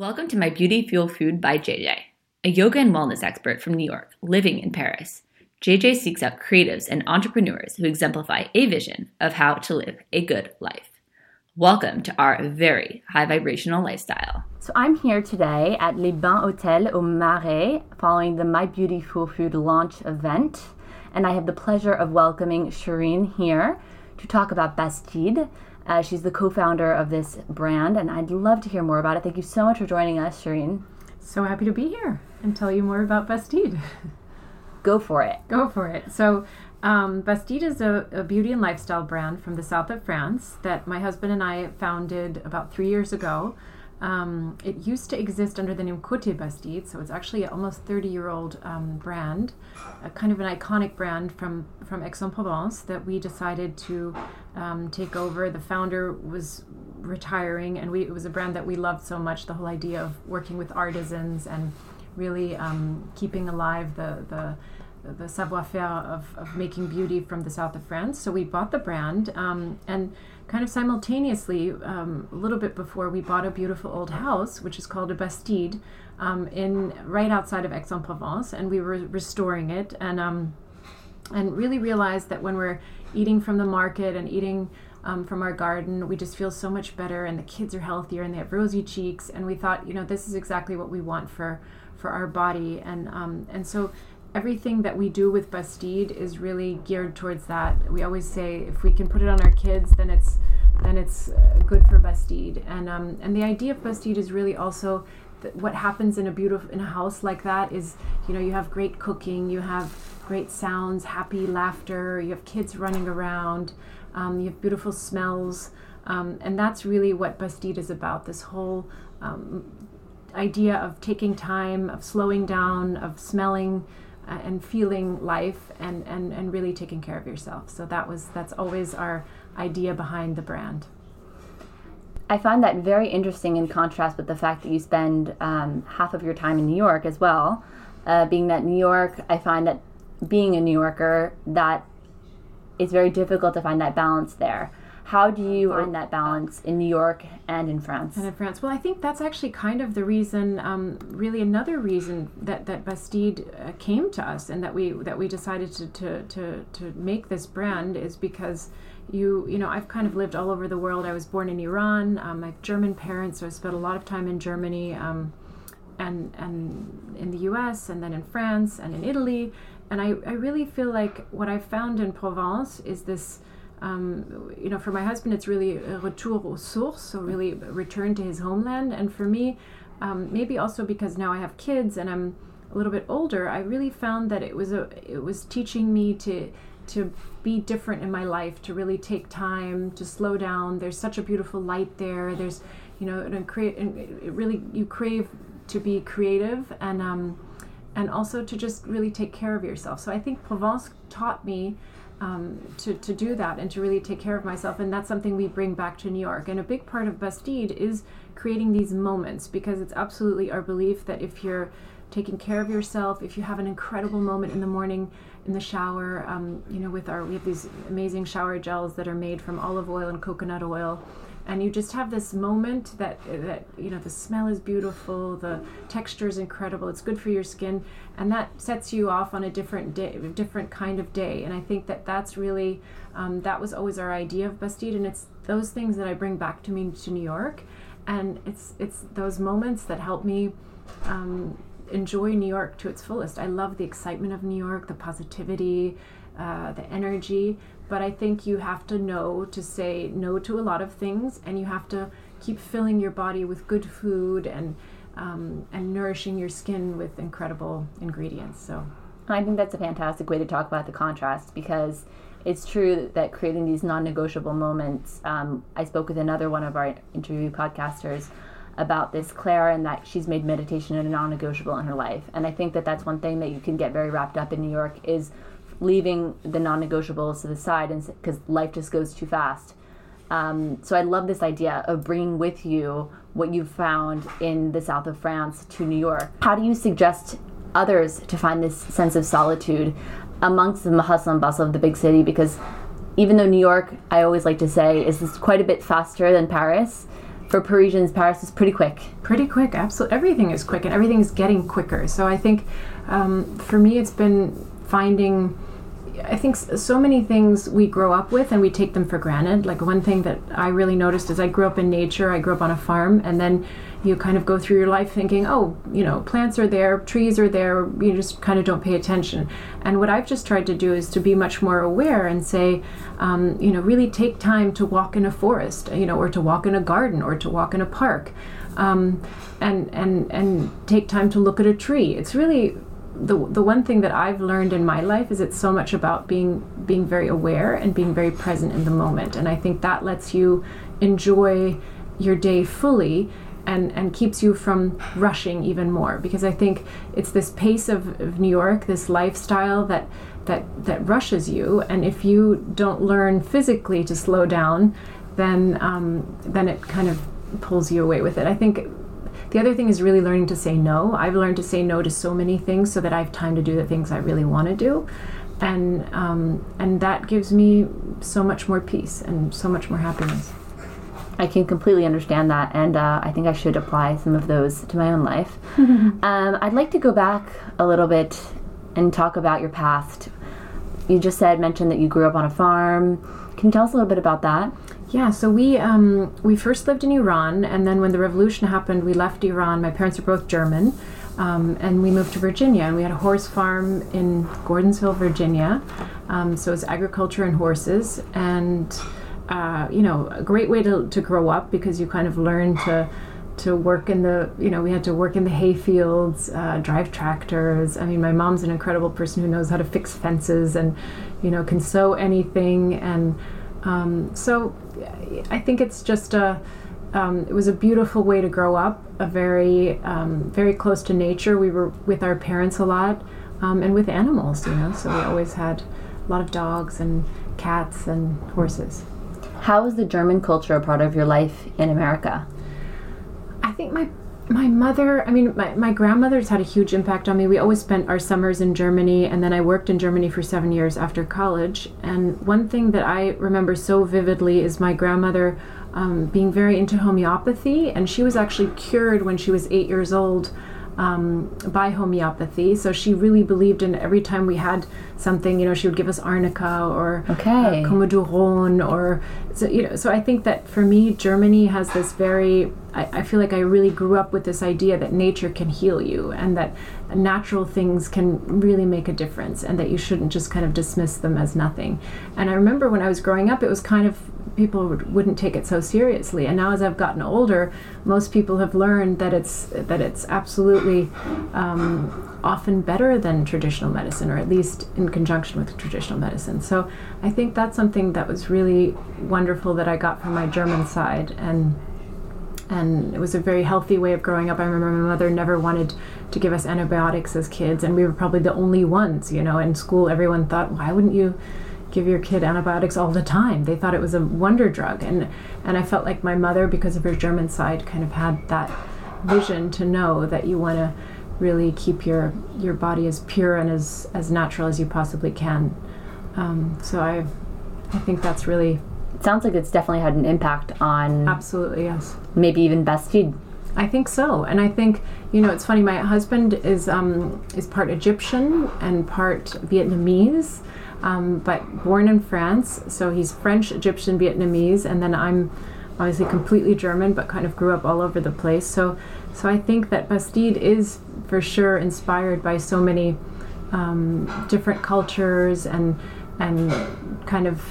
Welcome to my Beauty Fuel Food by JJ, a yoga and wellness expert from New York living in Paris. JJ seeks out creatives and entrepreneurs who exemplify a vision of how to live a good life. Welcome to our very high vibrational lifestyle. So I'm here today at Les Bains Hotel au Marais following the My Beauty Fuel Food launch event. And I have the pleasure of welcoming Shirin here to talk about Bastide. Uh, she's the co-founder of this brand, and I'd love to hear more about it. Thank you so much for joining us, Shirin. So happy to be here and tell you more about Bastide. Go for it. Go for it. So, um, Bastide is a, a, beauty and lifestyle brand from the south of France that my husband and I founded about three years ago. Um, it used to exist under the name Cote Bastide, so it's actually almost 30 year old um, brand, a kind of an iconic brand from, from Aix-en-Provence that we decided to um, take over. The founder was retiring, and we, it was a brand that we loved so much the whole idea of working with artisans and really um, keeping alive the, the the savoir-faire of, of making beauty from the south of France. So we bought the brand, um, and kind of simultaneously, um, a little bit before, we bought a beautiful old house, which is called a Bastide, um, in right outside of Aix-en-Provence, and we were restoring it, and um, and really realized that when we're eating from the market and eating um, from our garden. We just feel so much better, and the kids are healthier and they have rosy cheeks. And we thought, you know, this is exactly what we want for for our body and um, and so everything that we do with Bastide is really geared towards that. We always say if we can put it on our kids, then it's then it's uh, good for Bastide. And um, and the idea of Bastide is really also what happens in a beautiful in a house like that is you know you have great cooking, you have great sounds, happy laughter, you have kids running around, um, you have beautiful smells. Um, and that's really what Bastide is about. This whole um, idea of taking time, of slowing down, of smelling and feeling life, and, and and really taking care of yourself. So that was that's always our idea behind the brand. I find that very interesting in contrast with the fact that you spend um, half of your time in New York as well. Uh, being that New York, I find that being a New Yorker, that it's very difficult to find that balance there. How do you find that balance in New York and in France? And in France, well, I think that's actually kind of the reason, um, really another reason that that Bastide uh, came to us and that we that we decided to, to to to make this brand is because you you know I've kind of lived all over the world. I was born in Iran. Um, I have German parents, so I spent a lot of time in Germany. Um, and and in the U.S. and then in France and in Italy, and I, I really feel like what I found in Provence is this um, you know, for my husband, it's really a retour aux sources, so really return to his homeland. And for me, um, maybe also because now I have kids and I'm a little bit older, I really found that it was a it was teaching me to to be different in my life, to really take time, to slow down. There's such a beautiful light there. There's, you know, and create, it really you crave to be creative and um, and also to just really take care of yourself. So I think Provence taught me um, to, to do that and to really take care of myself. And that's something we bring back to New York. And a big part of Bastide is creating these moments because it's absolutely our belief that if you're taking care of yourself, if you have an incredible moment in the morning in the shower, um, you know, with our, we have these amazing shower gels that are made from olive oil and coconut oil and you just have this moment that that you know the smell is beautiful the texture is incredible it's good for your skin and that sets you off on a different day different kind of day. And i think that that's really um, that was always our idea of bastide and it's those things that i bring back to me to new york. And it's it's those moments that help me um, enjoy new york to its fullest. I love the excitement of new york the positivity uh, the energy but I think you have to know to say no to a lot of things, and you have to keep filling your body with good food and um, and nourishing your skin with incredible ingredients. So, I think that's a fantastic way to talk about the contrast because it's true that creating these non-negotiable moments. Um, I spoke with another one of our interview podcasters about this Claire and that she's made meditation a non-negotiable in her life, and I think that that's one thing that you can get very wrapped up in New York is leaving the non-negotiables to the side and because life just goes too fast um, so i love this idea of bringing with you what you've found in the south of france to new york how do you suggest others to find this sense of solitude amongst the hustle and bustle of the big city because even though new york i always like to say is quite a bit faster than paris for Parisians, Paris is pretty quick. Pretty quick, absolutely. Everything is quick, and everything is getting quicker. So I think um, for me, it's been finding. I think so many things we grow up with and we take them for granted. Like one thing that I really noticed is I grew up in nature. I grew up on a farm, and then you kind of go through your life thinking, oh, you know, plants are there, trees are there, you just kind of don't pay attention. And what I've just tried to do is to be much more aware and say, um, you know, really take time to walk in a forest, you know, or to walk in a garden or to walk in a park. Um, and, and, and take time to look at a tree. It's really the, the one thing that I've learned in my life is it's so much about being being very aware and being very present in the moment. And I think that lets you enjoy your day fully and, and keeps you from rushing even more. Because I think it's this pace of, of New York, this lifestyle that that that rushes you, and if you don't learn physically to slow down, then um, then it kind of pulls you away with it. I think the other thing is really learning to say no. I've learned to say no to so many things so that I have time to do the things I really want to do, and um, and that gives me so much more peace and so much more happiness. I can completely understand that, and uh, I think I should apply some of those to my own life. um, I'd like to go back a little bit and talk about your past. You just said mentioned that you grew up on a farm. Can you tell us a little bit about that? Yeah, so we um, we first lived in Iran, and then when the revolution happened, we left Iran. My parents are both German, um, and we moved to Virginia, and we had a horse farm in Gordonsville, Virginia. Um, so it's agriculture and horses, and uh, you know, a great way to, to grow up because you kind of learn to to work in the you know we had to work in the hay fields uh, drive tractors i mean my mom's an incredible person who knows how to fix fences and you know can sew anything and um, so i think it's just a um, it was a beautiful way to grow up a very um, very close to nature we were with our parents a lot um, and with animals you know so we always had a lot of dogs and cats and horses how is the German culture a part of your life in America? I think my my mother, I mean, my, my grandmother's had a huge impact on me. We always spent our summers in Germany, and then I worked in Germany for seven years after college. And one thing that I remember so vividly is my grandmother um, being very into homeopathy, and she was actually cured when she was eight years old um, by homeopathy. So she really believed in every time we had something, you know, she would give us arnica or okay. uh, or so you know. So I think that for me, Germany has this very. I, I feel like I really grew up with this idea that nature can heal you and that natural things can really make a difference and that you shouldn't just kind of dismiss them as nothing. And I remember when I was growing up, it was kind of people would, wouldn't take it so seriously. And now, as I've gotten older, most people have learned that it's that it's absolutely um, often better than traditional medicine, or at least in conjunction with traditional medicine. So, I think that's something that was really wonderful that I got from my German side, and and it was a very healthy way of growing up. I remember my mother never wanted to give us antibiotics as kids, and we were probably the only ones. You know, in school, everyone thought, why wouldn't you? give your kid antibiotics all the time. They thought it was a wonder drug, and and I felt like my mother, because of her German side, kind of had that vision to know that you want to really keep your your body as pure and as as natural as you possibly can. Um, so I I think that's really. It sounds like it's definitely had an impact on. Absolutely yes. Maybe even Bastide. I think so, and I think you know it's funny. My husband is um, is part Egyptian and part Vietnamese, um, but born in France. So he's French, Egyptian, Vietnamese, and then I'm obviously completely German, but kind of grew up all over the place. So, so I think that Bastide is for sure inspired by so many um, different cultures and and kind of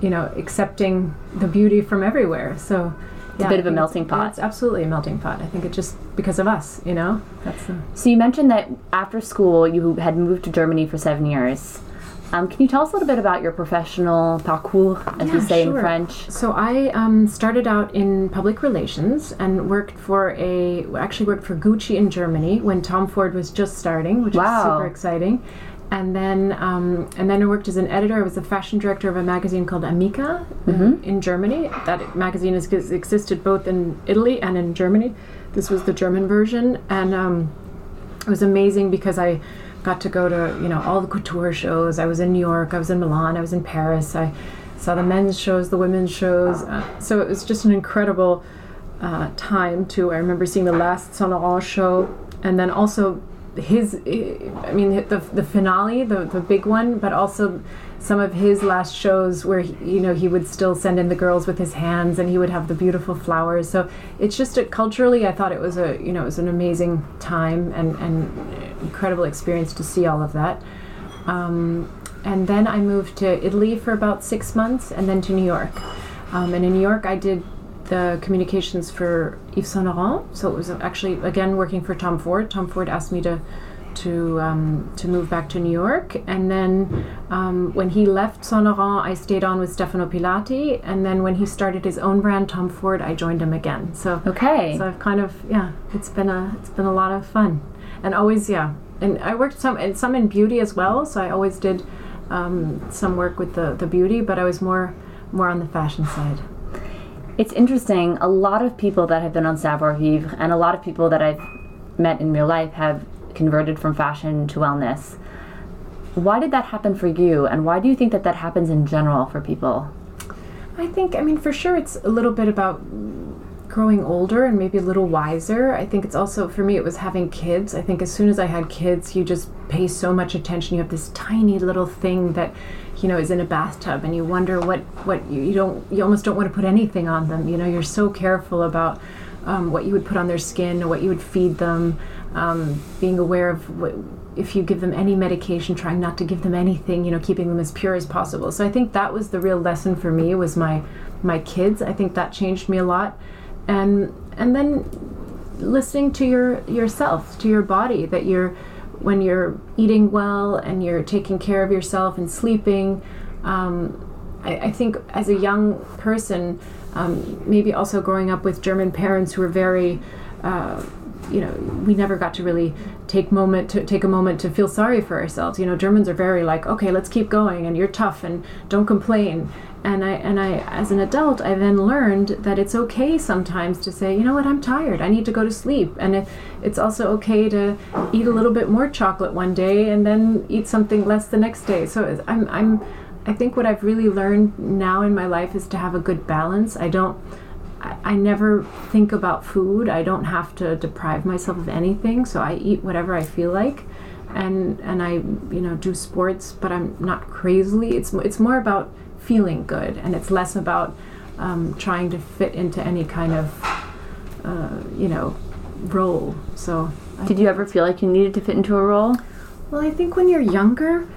you know accepting the beauty from everywhere. So. It's yeah, a bit of a melting pot. It's absolutely a melting pot. I think it's just because of us, you know. That's the so you mentioned that after school you had moved to Germany for seven years. Um, can you tell us a little bit about your professional parcours, as yeah, we say sure. in French? So I um, started out in public relations and worked for a actually worked for Gucci in Germany when Tom Ford was just starting, which wow. was super exciting. And then um, and then I worked as an editor. I was the fashion director of a magazine called Amica mm-hmm. in Germany. That magazine has existed both in Italy and in Germany. This was the German version, and um, it was amazing because I got to go to you know all the couture shows. I was in New York, I was in Milan, I was in Paris. I saw the men's shows, the women's shows. Uh, so it was just an incredible uh, time too. I remember seeing the last Saint Laurent show, and then also his. I mean, the the finale, the the big one, but also some of his last shows where he, you know he would still send in the girls with his hands and he would have the beautiful flowers so it's just a, culturally i thought it was a you know it was an amazing time and and incredible experience to see all of that um, and then i moved to italy for about six months and then to new york um, and in new york i did the communications for Yves Saint Laurent. So it was actually again working for Tom Ford. Tom Ford asked me to to um, to move back to New York. And then um, when he left Saint Laurent, I stayed on with Stefano Pilati. And then when he started his own brand, Tom Ford, I joined him again. So okay, so I've kind of yeah, it's been a it's been a lot of fun, and always yeah. And I worked some and some in beauty as well. So I always did um, some work with the the beauty, but I was more more on the fashion side. It's interesting. A lot of people that have been on Savoir Vivre and a lot of people that I've met in real life have converted from fashion to wellness. Why did that happen for you, and why do you think that that happens in general for people? I think, I mean, for sure, it's a little bit about growing older and maybe a little wiser. I think it's also, for me, it was having kids. I think as soon as I had kids, you just pay so much attention. You have this tiny little thing that, you know, is in a bathtub, and you wonder what, what you, you don't, you almost don't want to put anything on them. You know, you're so careful about um, what you would put on their skin what you would feed them um, being aware of what, if you give them any medication, trying not to give them anything, you know, keeping them as pure as possible. So I think that was the real lesson for me was my my kids. I think that changed me a lot, and and then listening to your yourself, to your body, that you're when you're eating well and you're taking care of yourself and sleeping. Um, I, I, think as a young person, um, maybe also growing up with German parents who were very uh, you know we never got to really take moment to take a moment to feel sorry for ourselves. You know germans are very like okay let's keep going and you're tough and don't complain. And i and i as an adult i then learned that it's okay sometimes to say you know what? I'm tired. I need to go to sleep. And it, it's also okay to eat a little bit more chocolate one day and then eat something less the next day. So uh, i'm i'm i think what i've really learned now in my life is to have a good balance. I don't I, never think about food. I don't have to deprive myself of anything, so I eat whatever I feel like, and and I you know do sports, but I'm not crazily. It's it's more about feeling good, and it's less about um, trying to fit into any kind of uh, you know role. So, did you ever feel like you needed to fit into a role? Well, I think when you're younger,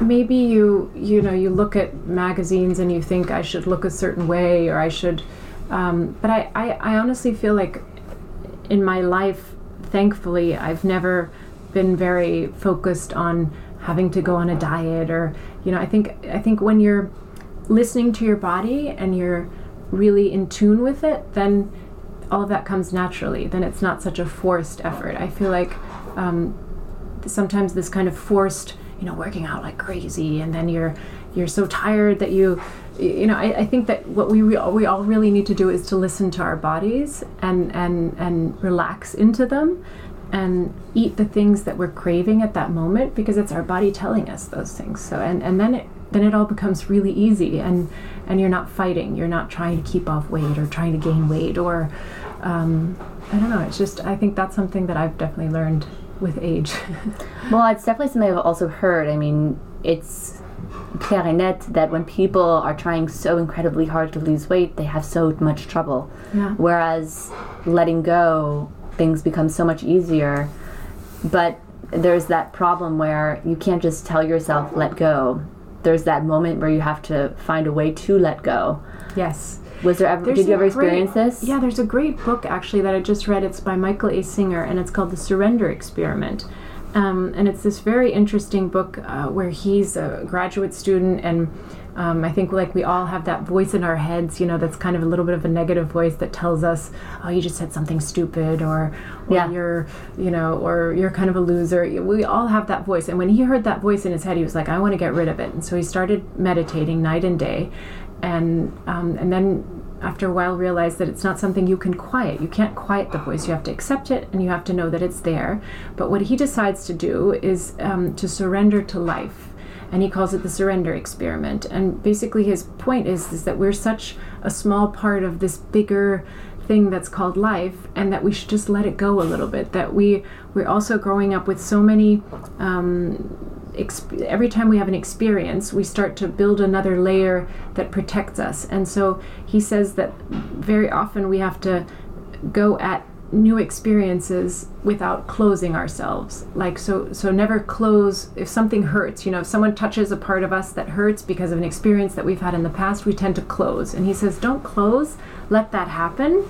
maybe you you know you look at magazines and you think I should look a certain way or I should um, but I, I, I honestly feel like in my life, thankfully, I've never been very focused on having to go on a diet or you know I think I think when you're listening to your body and you're really in tune with it, then all of that comes naturally. Then it's not such a forced effort. I feel like um, sometimes this kind of forced, you know, working out like crazy, and then you're you're so tired that you you know, I, I, think that what we re- we all really need to do is to listen to our bodies and and and relax into them, and eat the things that we're craving at that moment because it's our body telling us those things. So and and then it then it all becomes really easy and and you're not fighting. You're not trying to keep off weight or trying to gain weight or um, I don't know. It's just I think that's something that I've definitely learned with age. well, it's definitely something I've also heard. I mean, it's clarinet that when people are trying so incredibly hard to lose weight, they have so much trouble. Yeah. Whereas letting go, things become so much easier. But there's that problem where you can't just tell yourself, let go. There's that moment where you have to find a way to let go. Yes. Was there ever? There's did you ever experience great, this? Yeah, there's a great book actually that I just read. It's by Michael A. Singer, and it's called The Surrender Experiment. Um, and it's this very interesting book uh, where he's a graduate student and um, I think like we all have that voice in our heads, you know, that's kind of a little bit of a negative voice that tells us, "Oh, you just said something stupid," or, or yeah. "You're, you know," or "You're kind of a loser." We all have that voice, and when he heard that voice in his head, he was like, "I want to get rid of it." And so he started meditating night and day, and um, and then after a while realize that it's not something you can quiet. You can't quiet the voice. You have to accept it and you have to know that it's there. But what he decides to do is um, to surrender to life. And he calls it the surrender experiment. And basically, his point is, is that we're such a small part of this bigger thing that's called life and that we should just let it go a little bit that we we're also growing up with so many um, exp- every time we have an experience we start to build another layer that protects us. And so he says that very often we have to go at new experiences without closing ourselves. Like so so never close if something hurts you know if someone touches a part of us that hurts because of an experience that we've had in the past we tend to close. And he says don't close. Let that happen.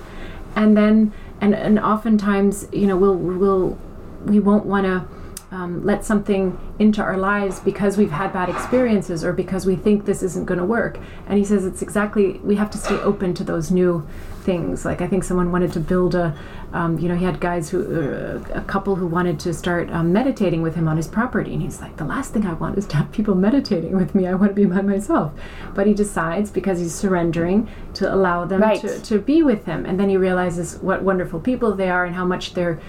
And then and and oftentimes you know we'll we'll we won't want to um, let something into our lives because we've had bad experiences or because we think this isn't going to work. And he says it's exactly, we have to stay open to those new things. Like I think someone wanted to build a, um, you know, he had guys who, uh, a couple who wanted to start um, meditating with him on his property. And he's like, the last thing I want is to have people meditating with me. I want to be by myself. But he decides because he's surrendering to allow them Right. to, to be with him. And then he realizes what wonderful people they are and how much they're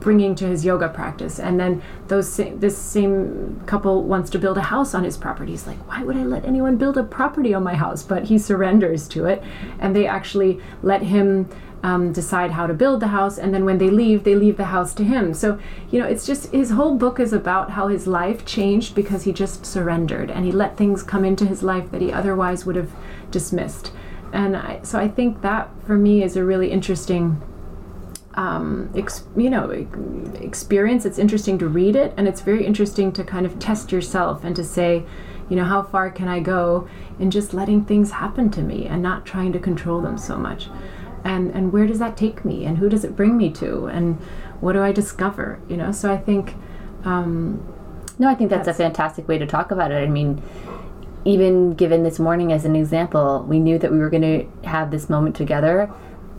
bringing to his yoga practice. And then those sa- this same couple wants to build a house on his property. He's like why would i let anyone build a property on my house? But he surrenders to it. And they actually let him um, decide how to build the house. And then when they leave they leave the house to him. So you know it's just his whole book is about how his life changed because he just surrendered. And he let things come into his life that he otherwise would have dismissed. And I, so i think that for me is a really interesting um, ex, you know experience it's interesting to read it and it's very interesting to kind of test yourself and to say you know how far can i go in just letting things happen to me and not trying to control them so much? And and where does that take me? And who does it bring me to? And what do i discover? You know so i think um, No, I think that's, That's- a fantastic way to talk about it. I mean, even given this morning as an example, we knew that we were going to have this moment together,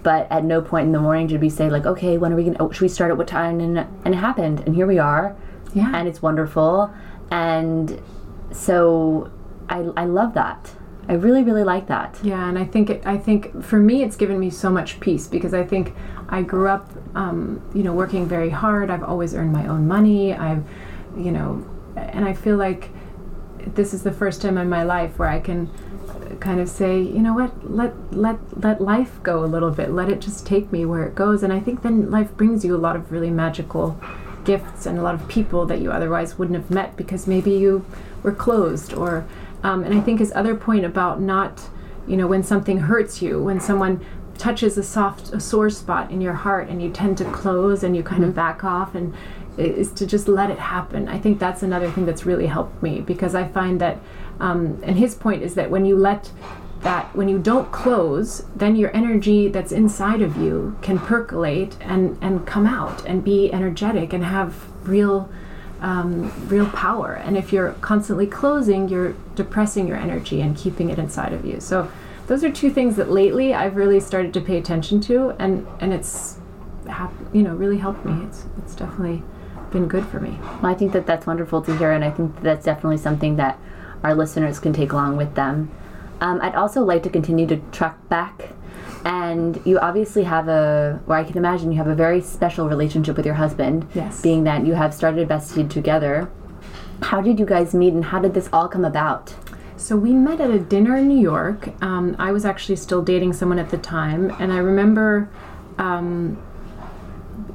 but at no point in the morning did we say like, okay, when are we going? to Oh, should we start at what time? And and it happened, and here we are, yeah and it's wonderful, and so I I love that. I really really like that. Yeah, and I think it, I think for me it's given me so much peace because I think I grew up, um, you know, working very hard. I've always earned my own money. I've, you know, and I feel like this is the first time in my life where I can kind of say, you know what, let let let life go a little bit. Let it just take me where it goes. And I think then life brings you a lot of really magical gifts and a lot of people that you otherwise wouldn't have met because maybe you were closed or um, and I think his other point about not you know when something hurts you when someone touches a soft a sore spot in your heart and you tend to close and you kind of back off and is to just let it happen i think that's another thing that's really helped me because i find that um, and his point is that when you let that when you don't close then your energy that's inside of you can percolate and and come out and be energetic and have real um, real power. And if you're constantly closing, you're depressing your energy and keeping it inside of you. So those are two things that lately I've really started to pay attention to, and and it's, hap- you know, really helped me. It's it's definitely been good for me. Well, I think that that's wonderful to hear, and I think that that's definitely something that our listeners can take along with them. Um, I'd also like to continue to track back, and you obviously have a, or I can imagine you have a very special relationship with your husband. Yes. Being that you have started Bastide together. How did you guys meet, and how did this all come about? So we met at a dinner in New York. Um, I was actually still dating someone at the time, and I remember um,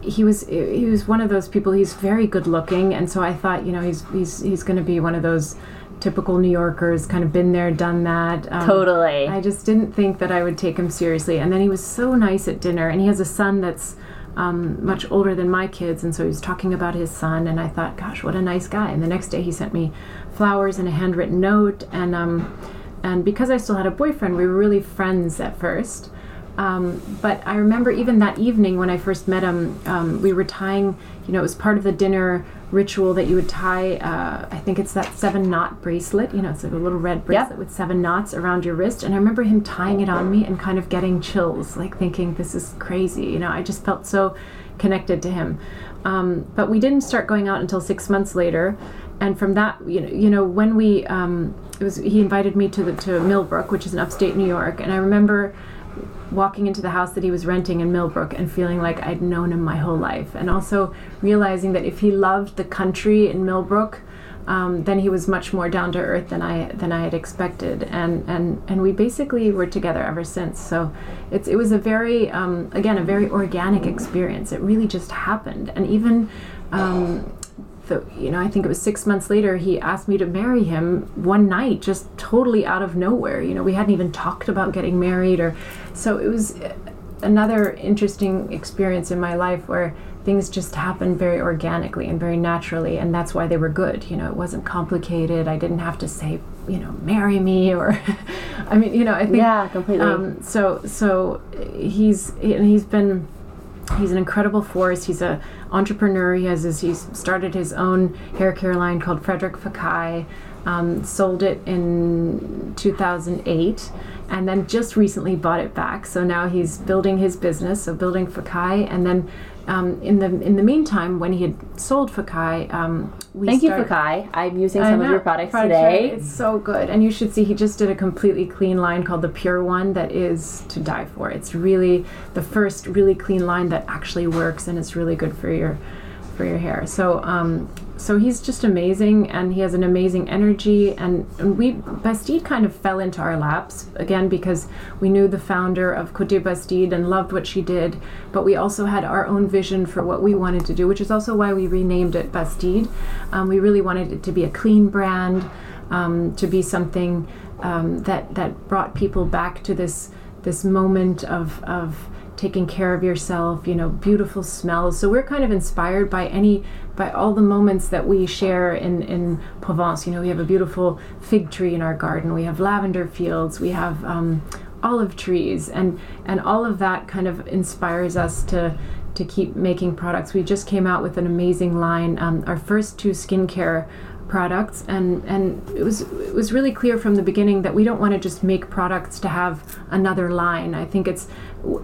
he was he was one of those people. He's very good looking, and so I thought, you know, he's he's he's going to be one of those typical New Yorkers, kind of been there, done that. Um, Totally. I just didn't think that I would take him seriously. And then he was so nice at dinner, and he has a son that's um, much older than my kids, and so he was talking about his son, and I thought, gosh, what a nice guy. And the next day he sent me flowers and a handwritten note, and um, and because I still had a boyfriend, we were really friends at first. Um, but I remember even that evening when I first met him, um, we were tying, you know, it was part of the dinner ritual that you would tie, uh, I think it's that seven knot bracelet, you know, it's like a little red bracelet with seven knots around your wrist. And I remember him tying it on me and kind of getting chills, like thinking, this is crazy. You know, I just felt so connected to him. Um, but we didn't start going out until six months later. And from that, you know, you know, when we, um, it was, he invited me to the, to Millbrook, which is in upstate New York. And I remember walking into the house that he was renting in Millbrook and feeling like I'd known him my whole life, and also realizing that if he loved the country in Millbrook, um, then he was much more down to earth than I than I had expected, and and and we basically were together ever since. So it's it was a very um, again a very organic experience. It really just happened, and even. Um, the, you know, I think it was six months later, he asked me to marry him one night, just totally out of nowhere. You know, we hadn't even talked about getting married, or so it was another interesting experience in my life where things just happened very organically and very naturally and that's why they were good. You know it wasn't complicated. I didn't have to say you know marry me or i mean you know i think yeah completely. um, so so he's and he's been he's an incredible force. He's a entrepreneur he has his, he's started his own hair care line called Frederic Fekkai um, sold it in 2008 and then just recently bought it back. So now he's building his business, so building Fekkai, and then um, in the in the meantime, when he had sold Fekkai, um, we thank start, you Fekkai. I'm using some of your products today. It's so good, and you should see he just did a completely clean line called the Pure One that is to die for. It's really the first really clean line that actually works, and it's really good for your for your hair. So um, so he's just amazing and he has an amazing energy and, and we Bastide kind of fell into our laps again because we knew the founder of Coté Bastide and loved what she did but we also had our own vision for what we wanted to do which is also why we renamed it Bastide um, we really wanted it to be a clean brand um, to be something um, that that brought people back to this this moment of of taking care of yourself, you know, beautiful smells. So we're kind of inspired by any by all the moments that we share in in Provence. You know, we have a beautiful fig tree in our garden. We have lavender fields. We have um, olive trees, and and all of that kind of inspires us to to keep making products. We just came out with an amazing line. Um, our first two skincare products and and it was it was really clear from the beginning that we don't want to just make products to have another line. I think it's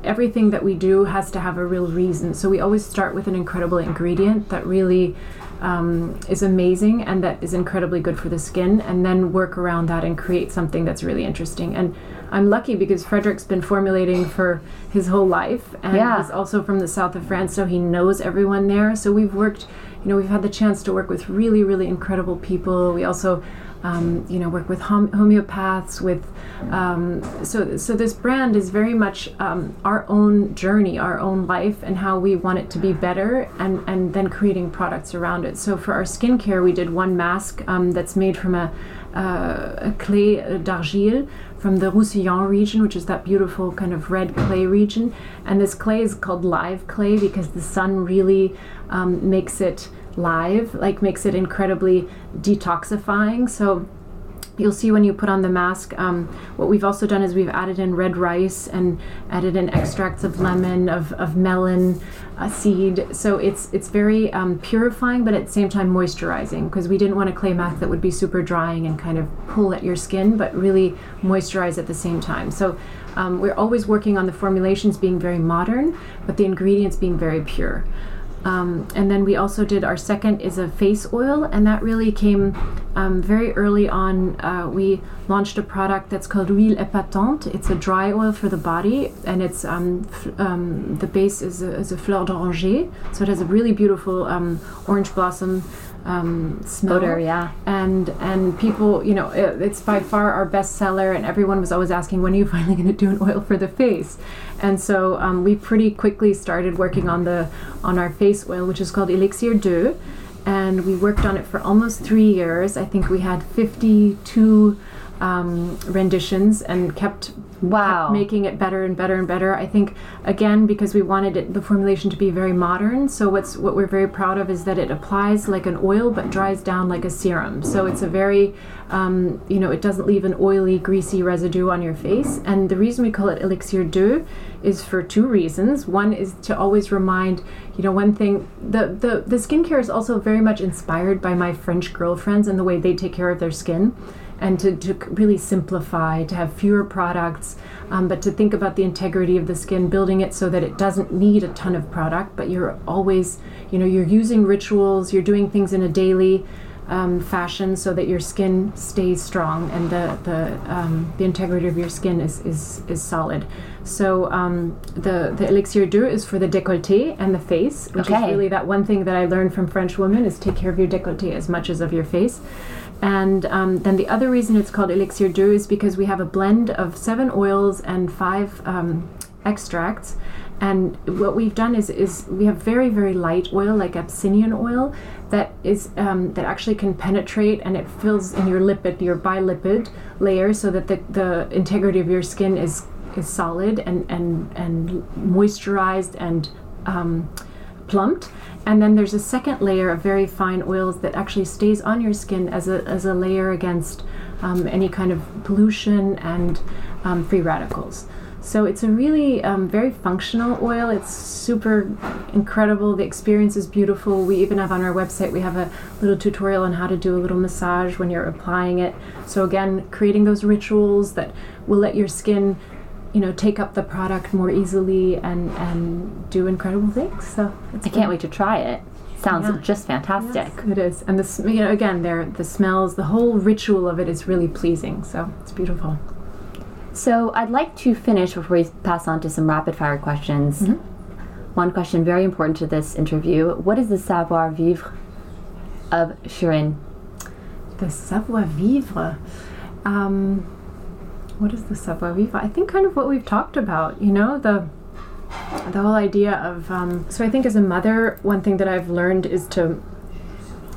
everything that we do has to have a real reason. So we always start with an incredible ingredient that really um, is amazing and that is incredibly good for the skin and then work around that and create something that's really interesting. And i'm lucky because frederic's been formulating for his whole life and yeah. he's also from the south of france so he knows everyone there. So we've worked you know, we've had the chance to work with really, really incredible people. We also, um, you know, work with hom- homeopaths. With um, so so this brand is very much um, our own journey, our own life, and how we want it to be better, and and then creating products around it. So for our skincare, we did one mask um, that's made from a, uh, a clay d'argile from the Roussillon region, which is that beautiful kind of red clay region. And this clay is called live clay because the sun really um, makes it live, like makes it incredibly detoxifying. So you'll see when you put on the mask um, what we've also done is we've added in red rice and added in extracts of lemon of, of melon seed. So it's it's very um, purifying but at the same time moisturizing because we didn't want a clay mask that would be super drying and kind of pull at your skin but really moisturize at the same time. So um, we're always working on the formulations being very modern but the ingredients being very pure um, and then we also did our second is a face oil, and that really came um, very early on. Uh, we launched a product that's called Huile Epatante. It's a dry oil for the body, and it's um, f- um, the base is a, is a fleur d'oranger, so it has a really beautiful um, orange blossom um, smell. Odor, yeah. And and people, you know, it, it's by far our best seller, and everyone was always asking, when are you finally going to do an oil for the face? And so um, we pretty quickly started working on the on our face oil, which is called Elixir Deux, and we worked on it for almost three years. I think we had 52 um, renditions and kept wow making it better and better and better. I think again because we wanted it, the formulation to be very modern. So what's what we're very proud of is that it applies like an oil but dries down like a serum. So it's a very um, you know it doesn't leave an oily greasy residue on your face. And the reason we call it Elixir Deux is for two reasons. One is to always remind, you know, one thing the, the the skincare is also very much inspired by my French girlfriends and the way they take care of their skin and to, to really simplify, to have fewer products, um, but to think about the integrity of the skin, building it so that it doesn't need a ton of product, but you're always, you know, you're using rituals, you're doing things in a daily um, fashion so that your skin stays strong and the the, um, the integrity of your skin is is, is solid. So um, the the elixir Deux is for the décolleté and the face, which Okay. is really that one thing that I learned from French women is take care of your décolleté as much as of your face. And um, then the other reason it's called elixir Deux is because we have a blend of seven oils and five um, extracts. And what we've done is, is we have very very light oil like Abyssinian oil that is um, that actually can penetrate and it fills in your lipid your bilipid layer so that the, the integrity of your skin is is solid and and and moisturized and um, plumped. And then there's a second layer of very fine oils that actually stays on your skin as a, as a layer against um, any kind of pollution and um, free radicals. So it's a really um, very functional oil. It's super incredible. The experience is beautiful. We even have on our website, we have a little tutorial on how to do a little massage when you're applying it. So again, creating those rituals that will let your skin you know take up the product more easily and and do incredible things so it's I can't wait to try it. Sounds Yeah. just fantastic. it is and the sm- you know again there the smells the whole ritual of it is really pleasing so it's beautiful So I'd like to finish before we pass on to some rapid fire questions. Mm-hmm. One question very important to this interview: What is the savoir vivre of Shirin? the savoir vivre um what is the savoir vivre i think kind of what we've talked about you know the the whole idea of um, so i think as a mother one thing that i've learned is to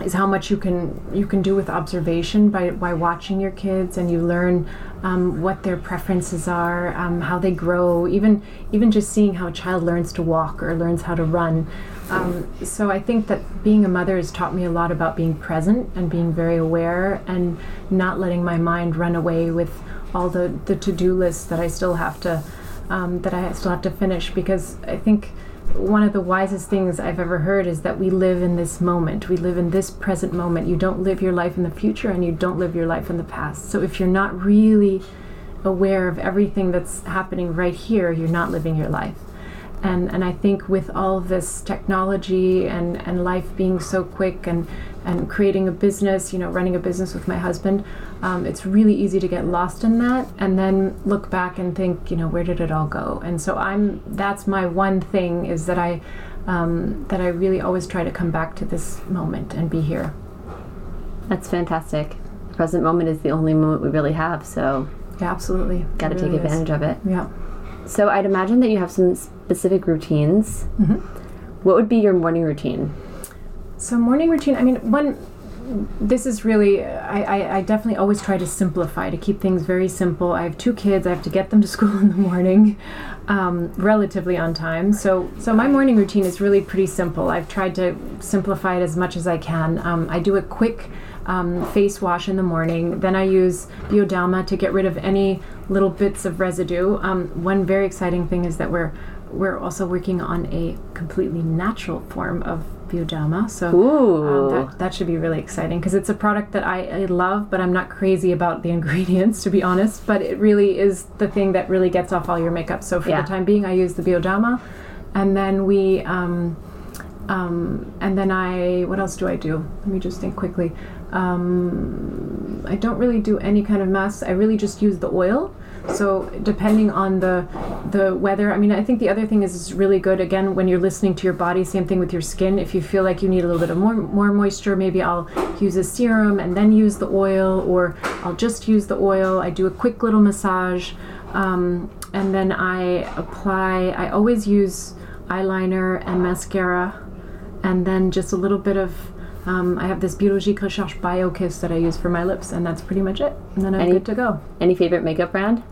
is how much you can you can do with observation by by watching your kids and you learn um, what their preferences are um, how they grow even even just seeing how a child learns to walk or learns how to run. Um, so i think that being a mother has taught me a lot about being present and being very aware and not letting my mind run away with all the the to-do lists that i still have to um, that i still have to finish because i think one of the wisest things I've ever heard is that we live in this moment. We live in this present moment. You don't live your life in the future and you don't live your life in the past. So if you're not really aware of everything that's happening right here, you're not living your life. And and I think with all of this technology and, and life being so quick and and creating a business, you know, running a business with my husband, um, it's really easy to get lost in that and then look back and think, you know, where did it all go? And so I'm that's my one thing is that I um, that I really always try to come back to this moment and be here. That's fantastic. The present moment is the only moment we really have, so Yeah, absolutely. got to It take really is. advantage of it. Yeah. So I'd imagine that you have some specific routines. What would be your morning routine? So morning routine. I mean, one. This is really. I, I, I definitely always try to simplify to keep things very simple. I have two kids. I have to get them to school in the morning, um, relatively on time. So so my morning routine is really pretty simple. I've tried to simplify it as much as I can. Um, I do a quick. Um, face wash in the morning. Then I use Bioderma to get rid of any little bits of residue. Um, one very exciting thing is that we're we're also working on a completely natural form of Bioderma. So um, that, that should be really exciting because it's a product that I, I love, but I'm not crazy about the ingredients to be honest. But it really is the thing that really gets off all your makeup. So for Yeah. the time being, I use the Bioderma, and then we. Um, um, and then I, what else do I do? Let me just think quickly. Um, I don't really do any kind of masks. I really just use the oil. So depending on the the weather, I mean, I think the other thing is, really good. Again, when you're listening to your body, same thing with your skin. If you feel like you need a little bit of more more moisture, maybe I'll use a serum and then use the oil, or I'll just use the oil. I do a quick little massage, um, and then I apply. I always use eyeliner and mascara and then just a little bit of um, I have this Biologique Recherche Bio Kiss that I use for my lips, and that's pretty much it. And then I'm Any- good to go. Any favorite makeup brand?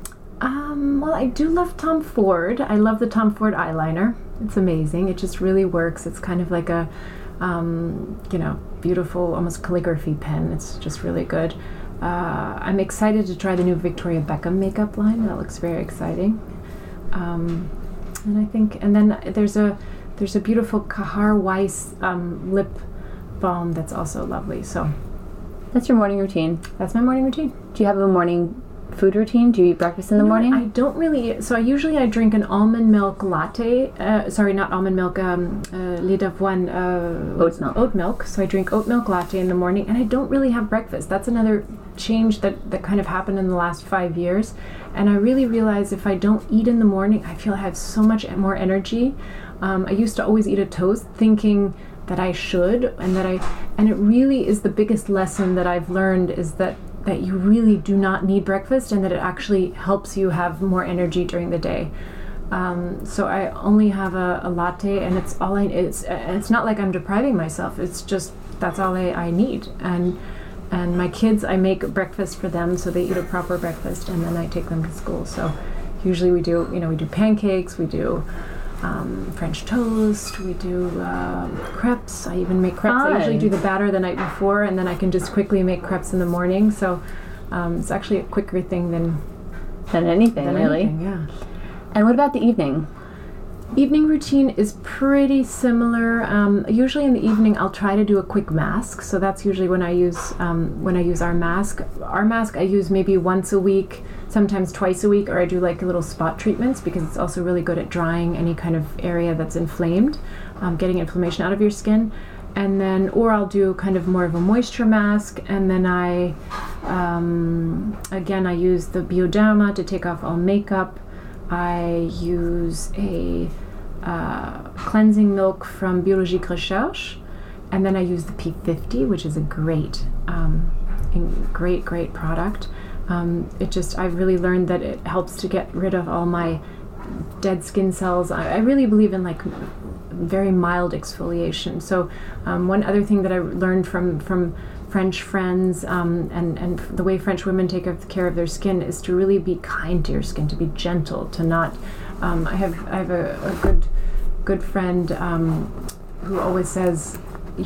Um, well, I do love Tom Ford. I love the Tom Ford eyeliner. It's amazing. It just really works. It's kind of like a, um, you know, beautiful, almost calligraphy pen. It's just really good. Uh, I'm excited to try the new Victoria Beckham makeup line. That looks very exciting. Um, and I think, and then there's a there's a beautiful Kjaer Weis um, lip balm that's also lovely. So That's your morning routine. that's my morning routine. Do you have a morning food routine? Do you eat breakfast in the what? morning? I don't really. So I usually I drink an almond milk latte. Uh, sorry, not almond milk. Um, uh, lait d'avoine. Uh, Oat milk. Oat milk. So I drink oat milk latte in the morning, and I don't really have breakfast. That's another change that that kind of happened in the last five years, and I really realize if I don't eat in the morning, I feel I have so much more energy. Um, I used to always eat a toast, thinking that I should, and that I, and it really is the biggest lesson that I've learned is that that you really do not need breakfast and that it actually helps you have more energy during the day. Um, so I only have a, a latte, and it's all I. It's it's not like I'm depriving myself. It's just that's all I, I need. And and my kids, I make breakfast for them so they eat a proper breakfast, and then I take them to school. So usually we do you know we do pancakes, we do. Um, French toast. We do um, crepes. I even make crepes. I usually do the batter the night before, and then I can just quickly make crepes in the morning. So um, it's actually a quicker thing than, Than anything, than really. anything. Yeah. And what about the evening? Evening routine is pretty similar. Um, usually in the evening, I'll try to do a quick mask. So that's usually when I use um, when I use our mask. Our mask I use maybe once a week, sometimes twice a week, or I do like little spot treatments because it's also really good at drying any kind of area that's inflamed, um, getting inflammation out of your skin. And then, or I'll do kind of more of a moisture mask, and then I, um, again, I use the Bioderma to take off all makeup. I use a uh, cleansing milk from Biologique Recherche, and then I use the P50, which is a great, um, great, great product. Um, it just, I've really learned that it helps to get rid of all my dead skin cells. I, I really believe in like very mild exfoliation. So um, one other thing that I learned from from French friends um, and and the way French women take care of their skin is to really be kind to your skin, to be gentle, to not. Um, I have I have a, a good good friend um, who always says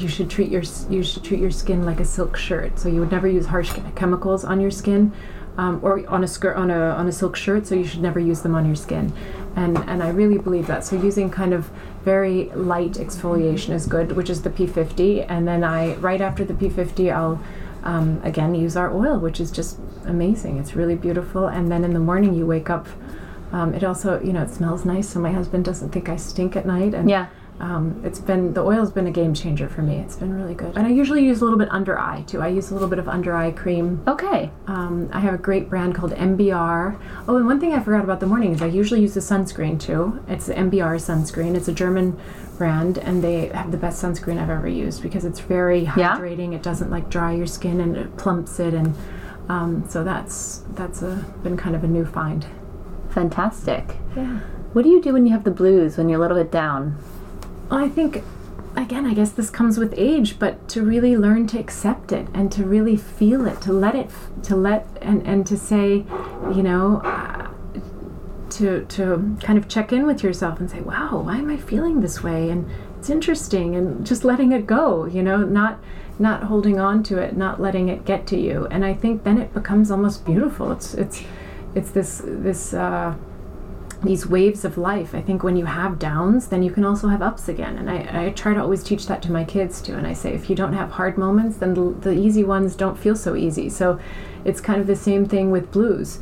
you should treat your you should treat your skin like a silk shirt. So you would never use harsh chemicals on your skin. Um, or on a skirt on a on a silk shirt, so you should never use them on your skin, and and I really believe that. So using kind of very light exfoliation is good, which is the P50, and then I right after the P50 I'll um, again use our oil, which is just amazing. It's really beautiful, and then in the morning you wake up. Um, it also you know it smells nice, so my husband doesn't think I stink at night, and Yeah. Um, it's been the oil's been a game changer for me. It's been really good, and I usually use a little bit under eye too. I use a little bit of under eye cream. Okay. Um, I have a great brand called MBR. Oh, and one thing I forgot about the morning is I usually use the sunscreen too. It's the MBR sunscreen. It's a German brand, and they have the best sunscreen I've ever used because it's very Yeah? hydrating. It doesn't like dry your skin and it plumps it, and um, so that's that's a, been kind of a new find. Fantastic. Yeah. What do you do when you have the blues, when you're a little bit down? I think, again, I guess this comes with age, but to really learn to accept it and to really feel it, to let it, to let, and, and to say, you know, uh, to, to kind of check in with yourself and say, wow, why am I feeling this way? And it's interesting, and just letting it go, you know, not not holding on to it, not letting it get to you. And I think then it becomes almost beautiful. It's it's it's this this uh, these waves of life. I think when you have downs, then you can also have ups again. And I, I try to always teach that to my kids too. And I say, if you don't have hard moments, then the, the easy ones don't feel so easy. So it's kind of the same thing with blues.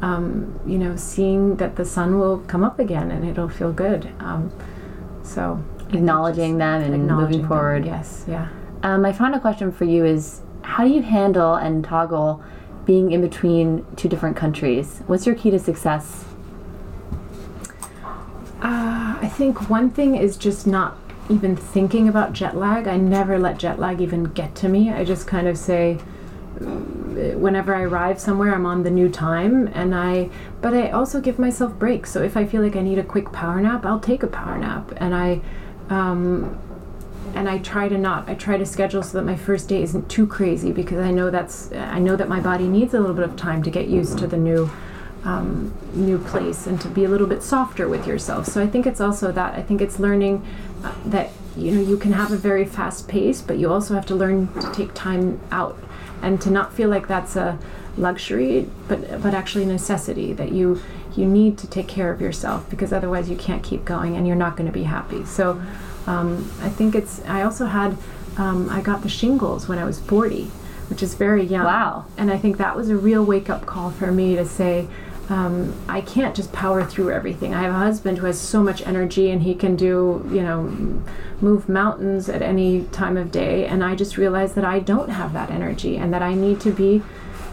Um, you know, seeing that the sun will come up again and it'll feel good. Um, so Acknowledging them and acknowledging moving them, forward. Yes, yeah. Um, my final question for you is how do you handle and toggle being in between two different countries? What's your key to success? Uh, I think one thing is just not even thinking about jet lag. I never let jet lag even get to me. I just kind of say, mm, whenever I arrive somewhere, I'm on the new time, and I. But I also give myself breaks. So if I feel like I need a quick power nap, I'll take a power nap, and I. Um, and I try to not. I try to schedule so that my first day isn't too crazy because I know that's. I know that my body needs a little bit of time to get used to the new um, new place and to be a little bit softer with yourself. So I think it's also that. I think it's learning uh, that you know you can have a very fast pace, but you also have to learn to take time out and to not feel like that's a luxury, but but actually a necessity that you you need to take care of yourself because otherwise you can't keep going and you're not going to be happy. So um, I think it's. I also had. Um, I got the shingles when I was 40 which is very young. Wow. And I think that was a real wake up call for me to say, um, I can't just power through everything. I have a husband who has so much energy and he can do, you know, move mountains at any time of day. And I just realized that I don't have that energy and that I need to be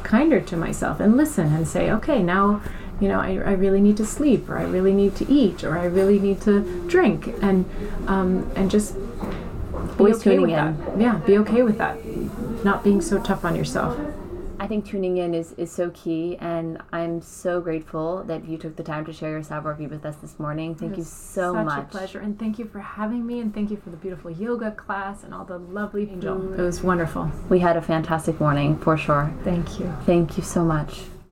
kinder to myself and listen and say, okay, now, you know, I, I really need to sleep or I really need to eat or I really need to drink and, um, and just be Always okay with in. that. Yeah, be okay with that. Not being so tough on yourself. I think tuning in is, is so key, and I'm so grateful that you took the time to share your savoir vivre with us this morning. Thank you so Such much. Such a pleasure, and thank you for having me, and thank you for the beautiful yoga class and all the lovely angel. It was wonderful. We had a fantastic morning for sure. Thank you. Thank you so much.